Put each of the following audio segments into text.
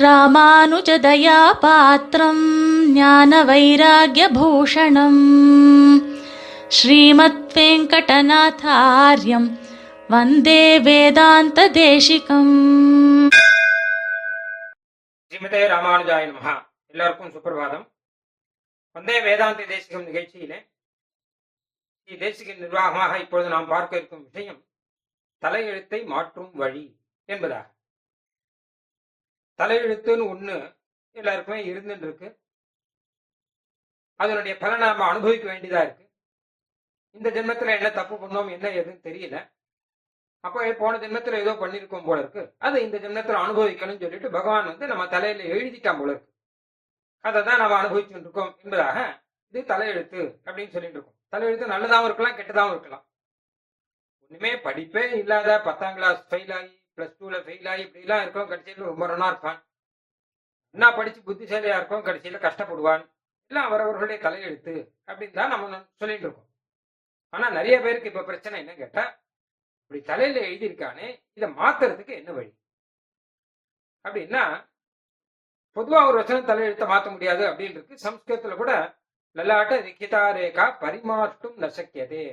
ராமானுஜதயாபாத்திரம் ஞான வைராகியபூஷணம் ஸ்ரீமத் வெங்கடநாதாரியம் வந்தே வேதாந்த தேசிகம் ஸ்ரீமதே ராமானுஜாய மகா எல்லாருக்கும் சுப்பிரபாதம் வந்தே வேதாந்த தேசிகம் நிகழ்ச்சியிலே தேசிக நிர்வாகமாக இப்பொழுது நாம் பார்க்க இருக்கும் விஷயம் தலையெழுத்தை மாற்றும் வழி என்பதாக தலையெழுத்துன்னு ஒண்ணு எல்லாருக்குமே இருந்துட்டு இருக்கு அதனுடைய பலனை நம்ம அனுபவிக்க வேண்டியதா இருக்கு. இந்த ஜென்மத்துல என்ன தப்பு பண்ணோம் என்ன எதுன்னு தெரியல. அப்போ போன ஜென்மத்துல ஏதோ பண்ணிருக்கோம் போல இருக்கு. அதை இந்த ஜென்மத்துல அனுபவிக்கணும்னு சொல்லிட்டு பகவான் வந்து நம்ம தலையில எழுதிட்டான் போல இருக்கு. அதை தான் நம்ம அனுபவிச்சுட்டு இருக்கோம் என்பதாக இது தலையெழுத்து அப்படின்னு சொல்லிட்டு இருக்கோம் தலையெழுத்து நல்லதாகவும் இருக்கலாம் கெட்டதாகவும் இருக்கலாம். ஒண்ணுமே படிப்பே இல்லாத பத்தாம் கிளாஸ் ஃபெயில் ஆகி பிளஸ் டூல ஃபெயில் ஆகி இப்படிலாம் இருக்கும் கடைசியில் ரொம்ப ரனா இருப்பான் என்ன படிச்சு புத்திசாலியா இருக்கும் கடைசியில கஷ்டப்படுவான். எல்லாம் அவரவர்களுடைய தலையெழுத்து அப்படின்னு தான் நம்ம சொல்லிட்டு இருக்கோம். ஆனா நிறைய பேருக்கு இப்ப பிரச்சனை என்ன கேட்டா இப்படி தலையில எழுதியிருக்கானே இதை மாத்துறதுக்கு என்ன வழி? அப்படின்னா பொதுவா ஒரு வச்சனம் தலையெழுத்த மாத்த முடியாது அப்படின்னு இருக்கு சம்ஸ்கிருதத்துல கூட நல்லாட்ட ரிகிதா ரேகா பரிமாற்றும் நசக்கியதே.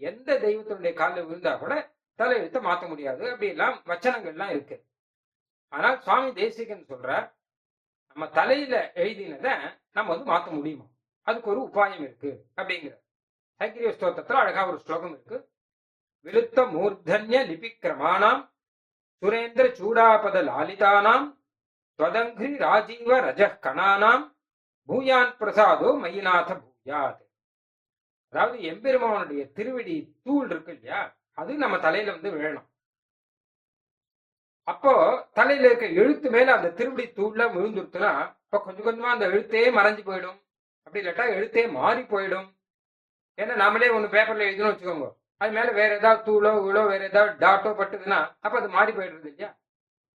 எந்த தெய்வத்தினுடைய காலில் விழுந்தா கூட தலையெழுத்தை மாத்த முடியாது. அப்படி எல்லாம் வச்சனங்கள்லாம் இருக்கு. ஆனால் சுவாமி தேசிகன் சொல்ற நம்ம தலையில எழுதினதை நம்ம வந்து மாத்த முடியுமா? அதுக்கு ஒரு உபாயம் இருக்கு அப்படிங்கிற சைக்கிரிய ஸ்தோத்திரத்துல அழகா ஒரு ஸ்லோகம் இருக்கு. விருத்த மூர்தன்ய லிபிக்ரமானாம் சுரேந்திர சூடாபத லாலிதானாம் துவதங்கிரி ராஜீவ ரஜ கணானாம் பூயான் பிரசாதோ மயிநாத பூயாத். அதாவது எம்பெருமானுடைய திருவடி தூள் இருக்கு இல்லையா? அது நம்ம தலையில வந்து விழணும். அப்போ தலையில இருக்க எழுத்து மேல அந்த திருவடி தூள்ல விழுந்துருச்சுன்னா இப்ப கொஞ்சம் கொஞ்சமா அந்த எழுத்தே மறைஞ்சு போயிடும். அப்படி இல்லாட்டா எழுத்தே மாறி போயிடும். ஏன்னா நாமளே ஒண்ணு பேப்பர்ல எழுதணும் வச்சுக்கோங்க. அது மேல வேற ஏதாவது தூளோ உளோ வேற ஏதாவது டாட்டோ பட்டுதுன்னா அப்ப அது மாறி போயிடுறது இல்லையா?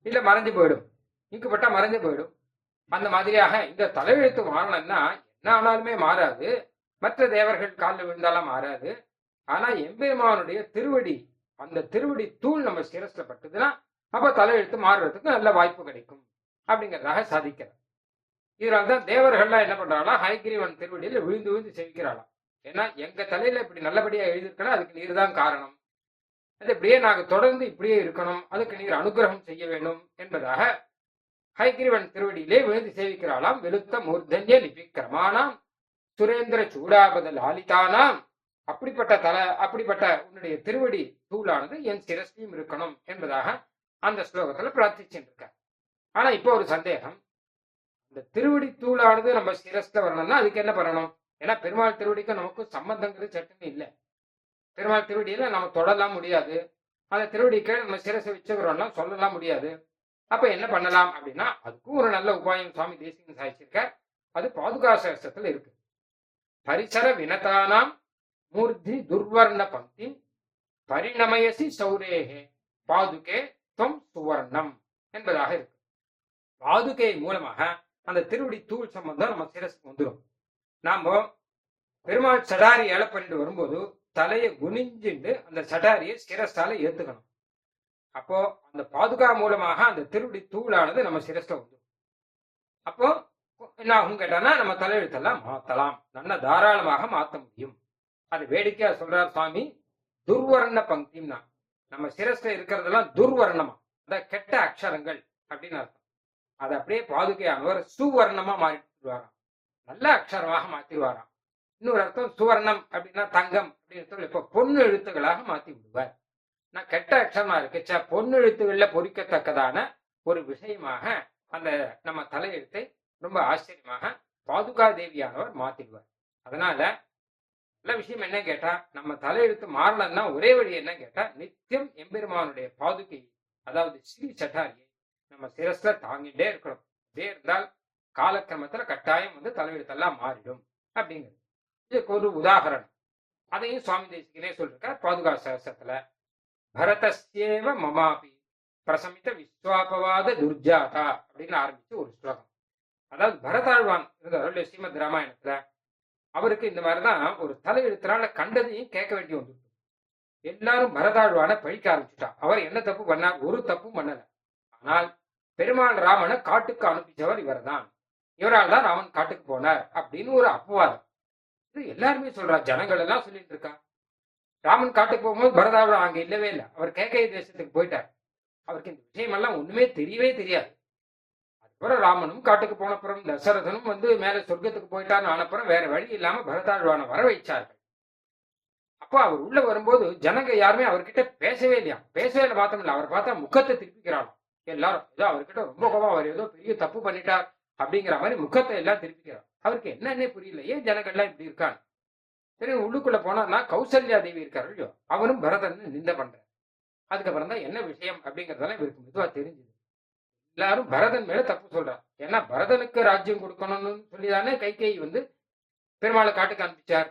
இல்ல மறைஞ்சு போயிடும். இங்கு பட்டா மறைஞ்சு போயிடும். அந்த மாதிரியாக இந்த தலையெழுத்து மாறணும்னா என்ன ஆனாலுமே மாறாது. மற்ற தேவர்கள் காலில் விழுந்தாலும் மாறாது. ஆனா எம்பெருமானுடைய திருவடி அந்த திருவடி தூள் நம்ம சிரஸ்ல பட்டுதுன்னா அப்ப தலையெழுத்து மாறுறதுக்கு நல்ல வாய்ப்பு கிடைக்கும் அப்படிங்கிறதாக சாதிக்கிறார். இதனால தான் தேவர்கள்லாம் என்ன பண்றாங்களா ஹைகிரீவன் திருவடியில விழுந்து விழுந்து செவிக்கிறாளாம். ஏன்னா எங்க தலையில இப்படி நல்லபடியா எழுதிருக்கணும் அதுக்கு நீர் தான் காரணம். அது இப்படியே நாங்க தொடர்ந்து இப்படியே இருக்கணும் அதுக்கு நீர் அனுகிரகம் செய்ய வேண்டும் என்பதாக ஹைகிரீவன் திருவடியிலே விழுந்து சேவிக்கிறாளாம். வெளுத்த மூர்தன்ய லிபிக்கிரமானாம் சுரேந்திர சூடாபத லாலிதானாம். அப்படிப்பட்ட தலை அப்படிப்பட்ட உன்னுடைய திருவடி தூளானது என் சிரஸ்லையும் இருக்கணும் என்பதாக அந்த ஸ்லோகத்துல பிரார்த்திச்சுருக்க ஆனா இப்போ ஒரு சந்தேகம். இந்த திருவடி தூளானது நம்ம சிரஸ்ல வரணும்னா அதுக்கு என்ன பண்ணணும்? ஏன்னா பெருமாள் திருவடிக்கும் நமக்கும் சம்பந்தங்கிறது சட்டுன்னு இல்லை. பெருமாள் திருவடியில நம்ம தொடலாம் முடியாது. அந்த திருவடிக்கு நம்ம சிரசை வச்சுக்கிறோம்னா சொல்லலாம் முடியாது. அப்ப என்ன பண்ணலாம் அப்படின்னா அதுக்கும் ஒரு நல்ல உபாயம் சுவாமி தேசிகன் சாதிச்சிருக்கார். அது பாதுகா சாஸ்திரத்துல இருக்கு. பரிசர வினதானாம் மூர்த்தி துர்வர்ண பங்கி பரிணமயசி சௌரேகே பாதுகே தொம் சுவர்ணம் என்பதாக இருக்கு. பாதுகை மூலமாக அந்த திருவடி தூள் சம்பந்தம் நம்ம சிரசுக்கு வந்துடும் நாம பெருமாள் சடாரி ஏழை பண்ணிட்டு வரும்போது தலையை குனிஞ்சுண்டு அந்த சடாரியை சிரஸ்டால ஏத்துக்கணும். அப்போ அந்த பாதுகா மூலமாக அந்த திருவடி தூளானது நம்ம சிரஸ்ல வந்துடும் அப்போ என்ன ஆகும் கேட்டானா நம்ம தலையெழுத்தெல்லாம் மாத்தலாம். நல்லா தாராளமாக மாத்த முடியும். அது வேடிக்கையா சொல்றார் சுவாமி துர்வர்ண பங்கிம்னா. நம்ம சிரஸ்ல இருக்கிறதெல்லாம் துர்வர்ணமா. அதான் கெட்ட அக்ஷரங்கள் அப்படின்னு அர்த்தம். அதை அப்படியே பாதுகையானவர் சுவர்ணமா மாறிடுவாராம். நல்ல அக்ஷரமாக மாத்திடுவாராம். இன்னொரு அர்த்தம் சுவர்ணம் அப்படின்னா தங்கம் அப்படின்னு இப்ப பொண்ணு எழுத்துக்களாக மாத்தி விடுவார். நான் கெட்ட அக்ஷரமா இருக்கு பொண்ணு எழுத்துக்கள்ல பொறிக்கத்தக்கதான ஒரு விஷயமாக அந்த நம்ம தலையெழுத்தை ரொம்ப ஆச்சரியமாக பாதுகா தேவியானவர் மாத்திடுவார். அதனால நல்ல விஷயம் என்ன கேட்டா நம்ம தலையெழுத்து மாறலன்னா ஒரே வழி என்ன கேட்டா நித்தியம் எம்பெருமானுடைய பாதுகை அதாவது ஸ்ரீ சட்டாரியை நம்ம சிரஸ்ல தாங்கிட்டே இருக்கணும். இதே இருந்தால் காலக்கிரமத்துல கட்டாயம் வந்து தலையெழுத்தெல்லாம் மாறிடும் அப்படிங்கிறது. இதுக்கு ஒரு உதாகரணம் அதையும் சுவாமி தேசிகனே சொல்லிருக்கார் பாதுகா சாஸ்திரத்துல. பரதஸ்யேவ மமாபி பிரசமித்த விஸ்வாபவாத துர்ஜாதா அப்படின்னு ஆரம்பிச்சு ஒரு ஸ்லோகம். அதாவது பரதாழ்வான் இருந்தார் ஸ்ரீமத் ராமாயணத்துல அவருக்கு இந்த மாதிரிதான் ஒரு தலையெழுத்தினால கண்டதையும் கேட்க வேண்டி வந்துட்டு எல்லாரும் மரதாழ்வான பழிக்க ஆரம்பிச்சுட்டா. அவர் என்ன தப்பு பண்ணார் ஒரு தப்பும் பண்ணல. ஆனால் பெருமாள் ராமனை காட்டுக்கு அனுப்பிச்சவர் இவர்தான். இவரால் தான் ராமன் காட்டுக்கு போனார் அப்படின்னு ஒரு அப்பவாதம் இது எல்லாருமே சொல்றா. ஜனங்கள் எல்லாம் சொல்லிட்டு இருக்கா. ராமன் காட்டுக்கு போகும்போது பரதாவளம் அங்க இல்லவே இல்லை. அவர் கேகை தேசத்துக்கு போயிட்டார். அவருக்கு இந்த விஷயமெல்லாம் ஒண்ணுமே தெரியவே தெரியாது. அப்புறம் ராமனும் காட்டுக்கு போனப்புறம் தசரதனும் வந்து மேல சொர்க்கத்துக்கு போயிட்டான்னு ஆனப்புறம் வேற வழி இல்லாம பரதாழ்வான வர வைச்சார்கள். அப்போ அவர் உள்ள வரும்போது ஜனங்க யாருமே அவர்கிட்ட பேசவே இல்லையா? பேசவே இல்லை பார்த்தோம் இல்லை. அவர் பார்த்தா முகத்தை திருப்பிக்கிறாராம் எல்லாரும் ஏதோ அவர்கிட்ட ரொம்ப கோபம் அவர் ஏதோ பெரிய தப்பு பண்ணிட்டார் அப்படிங்கிற மாதிரி முகத்தை எல்லாம் திருப்பிக்கிறார். அவருக்கு என்னன்னே புரியல. ஏன் ஜனங்கள்லாம் இப்படி இருக்கான்னு சரி உள்ளுக்குள்ள போனா கௌசல்யா தேவி இருக்காரு அவனும் பரதன் நிந்த பண்ற அதுக்கப்புறம் தான் என்ன விஷயம் அப்படிங்கறதெல்லாம் இவருக்கு மெதுவா தெரிஞ்சுது. எல்லாரும் பரதன் மேல தப்பு சொல்றாங்க ஏன்னா பரதனுக்கு ராஜ்யம் கொடுக்கணும்னு சொல்லிதானே கைகேயி வந்து பெருமாளை காட்டுக்கு அனுப்பிச்சார்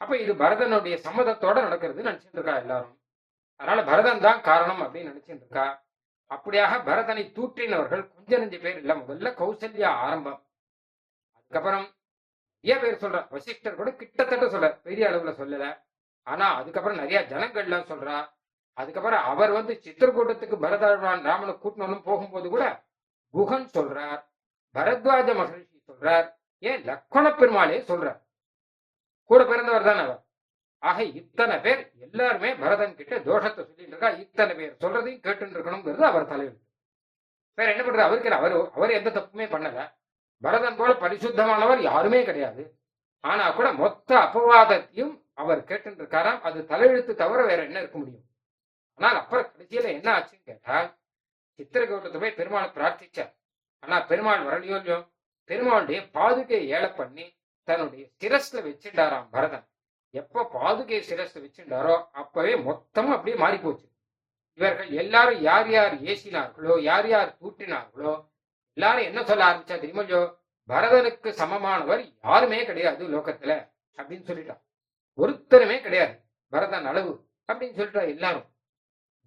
அப்ப இது பரதனுடைய சம்மதத்தோட நடக்கிறது நினைச்சிட்டு இருக்கா எல்லாரும்? அதனால பரதன் தான் காரணம் அப்படின்னு நினைச்சிட்டு இருக்கா? அப்படியாக பரதனை தூற்றினவர்கள் கொஞ்ச நெஞ்சு பேர் இல்ல முதல்ல கௌசல்யா ஆரம்பம். அதுக்கப்புறம் நிறைய பேர் சொல்ற வசிஷ்டர் கூட கிட்டத்தட்ட சொல்ற பெரிய அளவுல சொல்லல. ஆனா அதுக்கப்புறம் நிறைய ஜனங்கள்லாம் சொல்றா. அதுக்கப்புறம் அவர் வந்து சித்திரக்கூட்டத்துக்கு பரதாழ்வான் ராமனை கூட்டணும் போகும்போது கூட குகன் சொல்றார் பரத்வாஜ மகர்ஷி சொல்றார் ஏன் லக்ஷ்மண பெருமாளே சொல்றார். கூட பிறந்தவர் தான் அவர். ஆக இத்தனை பேர் எல்லாருமே பரதன் கிட்ட தோஷத்தை சொல்லிட்டு இருக்கா இத்தனை பேர் சொல்றதையும் கேட்டு இருக்கணுங்கிறது அவர் தலைவர் வேற என்ன பண்றது? அவருக்கு அவர் அவர் எந்த தப்புமே பண்ணல. பரதன் போல பரிசுத்தமானவர் யாருமே கிடையாது. ஆனா கூட மொத்த அபவாதத்தையும் அவர் கேட்டு இருக்காராம் அது தலையெழுத்து தவிர வேற என்ன இருக்க முடியும்? ஆனால் அப்புறம் கடைசியில என்ன ஆச்சுன்னு கேட்டால் சித்திரகூட்டத்தை போய் பெருமாளை பிரார்த்திச்சார். ஆனா பெருமாள் வரலையோ இல்லையோ? பெருமாளுடைய பாதுகையை ஏழை பண்ணி தன்னுடைய சிரஸ்ல வச்சுட்டாராம் பரதன். எப்ப பாதுகை சிரஸ்ல வச்சுட்டாரோ அப்பவே மொத்தமும் அப்படியே மாறி போச்சு இவர்கள் எல்லாரும் யார் யார் ஏசினார்களோ யார் யார் தூற்றினார்களோ எல்லாரும் என்ன சொல்ல ஆரம்பிச்சா தெரியுமோ பரதனுக்கு சமமானவர் யாருமே கிடையாது லோகத்துல அப்படின்னு சொல்லிட்டான் ஒருத்தருமே கிடையாது. பரதன் அளவு அப்படின்னு சொல்லிட்டா எல்லாரும்.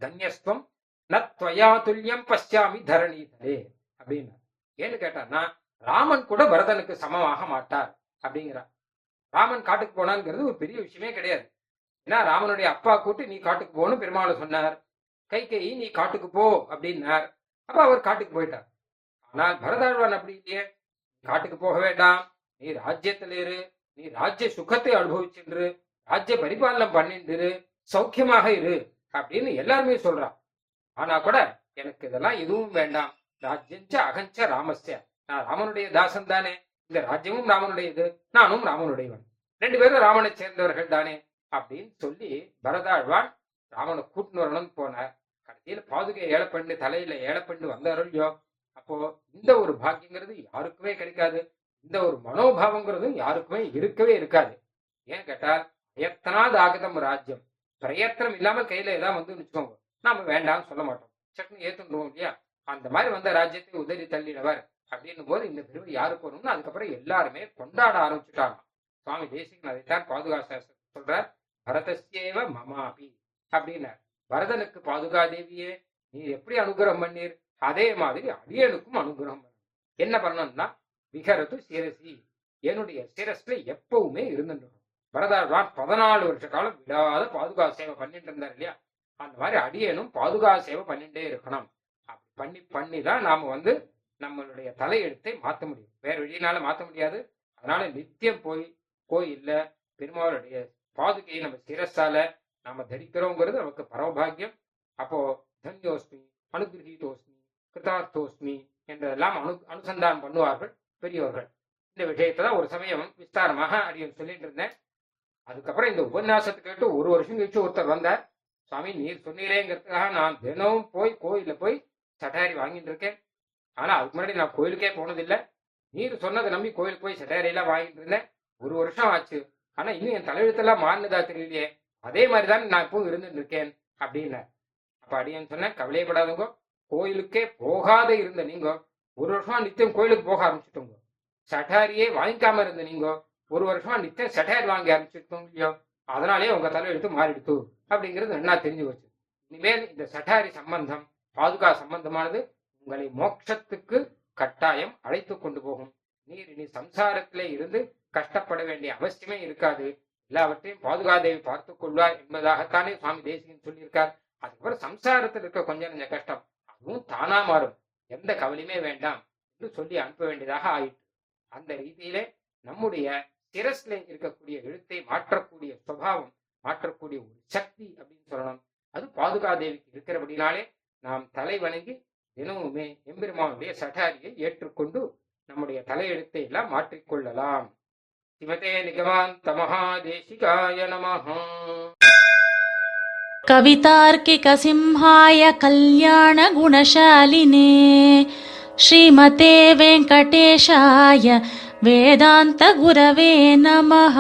தன்யஸ்துவம். நத்வயா துல்லியம் பశ్యాமி தரணி தரே அப்படின்னு. ஏன்னு கேட்டான்னா ராமன் கூட பரதனுக்கு சமமாக மாட்டார் அப்படிங்கிறார். ராமன் காட்டுக்கு போனாங்கிறது ஒரு பெரிய விஷயமே கிடையாது. ஏன்னா ராமனுடைய அப்பா கூட்டு நீ காட்டுக்கு போன்னு பெருமாள் சொன்னார். கை கை நீ காட்டுக்கு போ அப்படின்னார். அப்ப அவர் காட்டுக்கு போயிட்டார். ஆனால் பரதாழ்வான் அப்படி இல்லையே. காட்டுக்கு போக வேண்டாம். நீ ராஜ்யத்தில் இரு. நீ ராஜ்ய சுகத்தை அனுபவிச்சுரு ராஜ்ய பரிபாலனம் பண்ணிட்டு சௌக்கியமாக இரு. அப்படின்னு எல்லாருமே சொல்றான். ஆனா கூட எனக்கு இதெல்லாம் எதுவும் வேண்டாம். ராஜ்யஞ்ச அகஞ்ச ராமஸ்ய. நான் ராமனுடைய தாசன் தானே. இந்த ராஜ்யமும் ராமனுடையது. நானும் ராமனுடையவன். ரெண்டு பேரும் ராமனை சேர்ந்தவர்கள் தானே அப்படின்னு சொல்லி பரதாழ்வான் ராமனை கூட்டின்னு வரணும்னு போனார். கடைசியில பாதுகை ஏழப்பண்டு தலையில ஏழப்பண்டு வந்தாரோ இல்லையோ? அப்போ இந்த ஒரு பாக்கியங்கிறது யாருக்குமே கிடைக்காது. இந்த ஒரு மனோபாவங்கிறதும் யாருக்குமே இருக்கவே இருக்காது. ஏன் கேட்டால் எத்தனாவது ஆகதம் ராஜ்யம். பிரயத்தனம் இல்லாம கையில ஏதாவது வந்து வச்சுக்கோங்க. நாம வேண்டாம்னு சொல்ல மாட்டோம். சட்டம் ஏத்துன்றோம் இல்லையா? அந்த மாதிரி வந்த ராஜ்யத்தை உதறி தள்ளினவர் அப்படின்னும் போது இந்த பெருமை யாருக்கு வரும்னு அதுக்கப்புறம் எல்லாருமே கொண்டாட ஆரம்பிச்சுட்டாங்க. சுவாமி தேசிகன் அதைத்தான் பாதுகா சொல்றார். பரதஸ்யேவ மமாபி அப்படின்னார். பரதனுக்கு பாதுகா தேவியே நீ எப்படி அனுகிரகம் பண்ணீர்? அதே மாதிரி அடியனுக்கும் அனுகிரகம் என்ன பண்ணணும்னா விகரத்து சிரசி. என்னுடைய சிரஸ்ல எப்பவுமே இருந்துட்டு பரதாழ்வான் பதினாலு வருஷ காலம் விடாத பாதுகா சேவை பண்ணிட்டு இருந்தார் இல்லையா? அந்த மாதிரி அடியனும் பாதுகா சேவை பண்ணிட்டே இருக்கணும். அப்படி பண்ணி பண்ணி தான் நாம வந்து நம்மளுடைய தலையெழுத்தை மாற்ற முடியும். வேற வழியினால மாற்ற முடியாது. அதனால நித்தியம் போய் கோயில்ல பெருமாளுடைய பாதுகையை நம்ம சிரஸால நாம தரிக்கிறோங்கிறது நமக்கு பரவபாகியம் அப்போ தன்யோஸ்மி அனுகிரகீதோஸ்மி கிருதார்த்தோஸ்மி என்றெல்லாம் அனு அனுசந்தானம் பண்ணுவார்கள் பெரியவர்கள் இந்த விஷயத்தை தான் ஒரு சமயம் விஸ்தாரமாக அடியன் சொல்லிட்டு இருந்தேன். அதுக்கப்புறம் இந்த உபன்யாசத்தை கேட்டு ஒரு வருஷம் கழிச்சு ஒருத்தர் வந்தார். சுவாமி நீர் சொன்னீரேங்கிறதுக்காக நான் தினமும் போய் கோயிலில் போய் சட்டாரி வாங்கிட்டு இருக்கேன். ஆனால் அதுக்கு முன்னாடி நான் கோயிலுக்கே போனதில்லை. நீர் சொன்னதை நம்பி கோயிலுக்கு போய் சட்டாரியெல்லாம் வாங்கிட்டு இருந்தேன். ஒரு வருஷம் ஆச்சு. ஆனால் இன்னும் என் தலையெழுத்தெல்லாம் மாறினதா தெரியலையே. அதே மாதிரி தான் நான் இப்போ இருந்துட்டு இருக்கேன் அப்படின்னார். அப்போ அடியன் சொன்னேன் கவலையப்படாதவங்க கோயிலுக்கே போகாத இருந்த நீங்க. ஒரு வருஷம் நித்தியம் கோயிலுக்கு போக ஆரம்பிச்சுட்டோங்க. சட்டாரியே வாங்கிக்காம இருந்த நீங்க. ஒரு வருஷமா நித்தியம் சட்டாரி வாங்கி ஆரம்பிச்சிருக்கோம் இல்லையோ? அதனாலேயே உங்க தலையெழுத்து மாறிடுத்து. அப்படிங்கிறது என்ன தெரிஞ்சு வச்சு இனிமேல் இந்த சட்டாரி சம்பந்தம் பாதுகா சம்பந்தமானது உங்களை மோட்சத்துக்கு கட்டாயம் அழைத்து கொண்டு போகும். நீர் இனி சம்சாரத்திலே இருந்து கஷ்டப்பட வேண்டிய அவசியமே இருக்காது. எல்லாவற்றையும் பாதுகாதேவி பார்த்துக் கொள்வார் என்பதாகத்தானே சுவாமி தேசிகன் சொல்லியிருக்கார். அதுக்கப்புறம் சம்சாரத்தில் இருக்க கொஞ்சம் கொஞ்சம் கஷ்டம் அதுவும் தானா மாறும். எந்த கவலையுமே வேண்டாம் என்று சொல்லி அனுப்ப வேண்டியதாக ஆயிற்று. அந்த ரீதியிலே நம்முடைய சிரஸ்ல இருக்கக்கூடிய எழுத்தை மாற்றக்கூடிய சுபாவம் மாற்றக்கூடிய ஒரு சக்தி அப்படின்னு சொல்லணும் அது பாதுகாதேவிக்கு இருக்கிறபடினாலே நாம் தலை வணங்கி தினமுமே எம்பெருமானுடைய சட்டாரியை ஏற்றுக்கொண்டு நம்முடைய தலையெழுத்தை எல்லாம் மாற்றிக்கொள்ளலாம் சிவதே நிகமாந்த மகாதேசிகாய நமஹ कवितार्किकसिंहाय कल्याणगुणशालिने श्रीमते वेङ्कटेशाय वेदान्तगुरवे नमः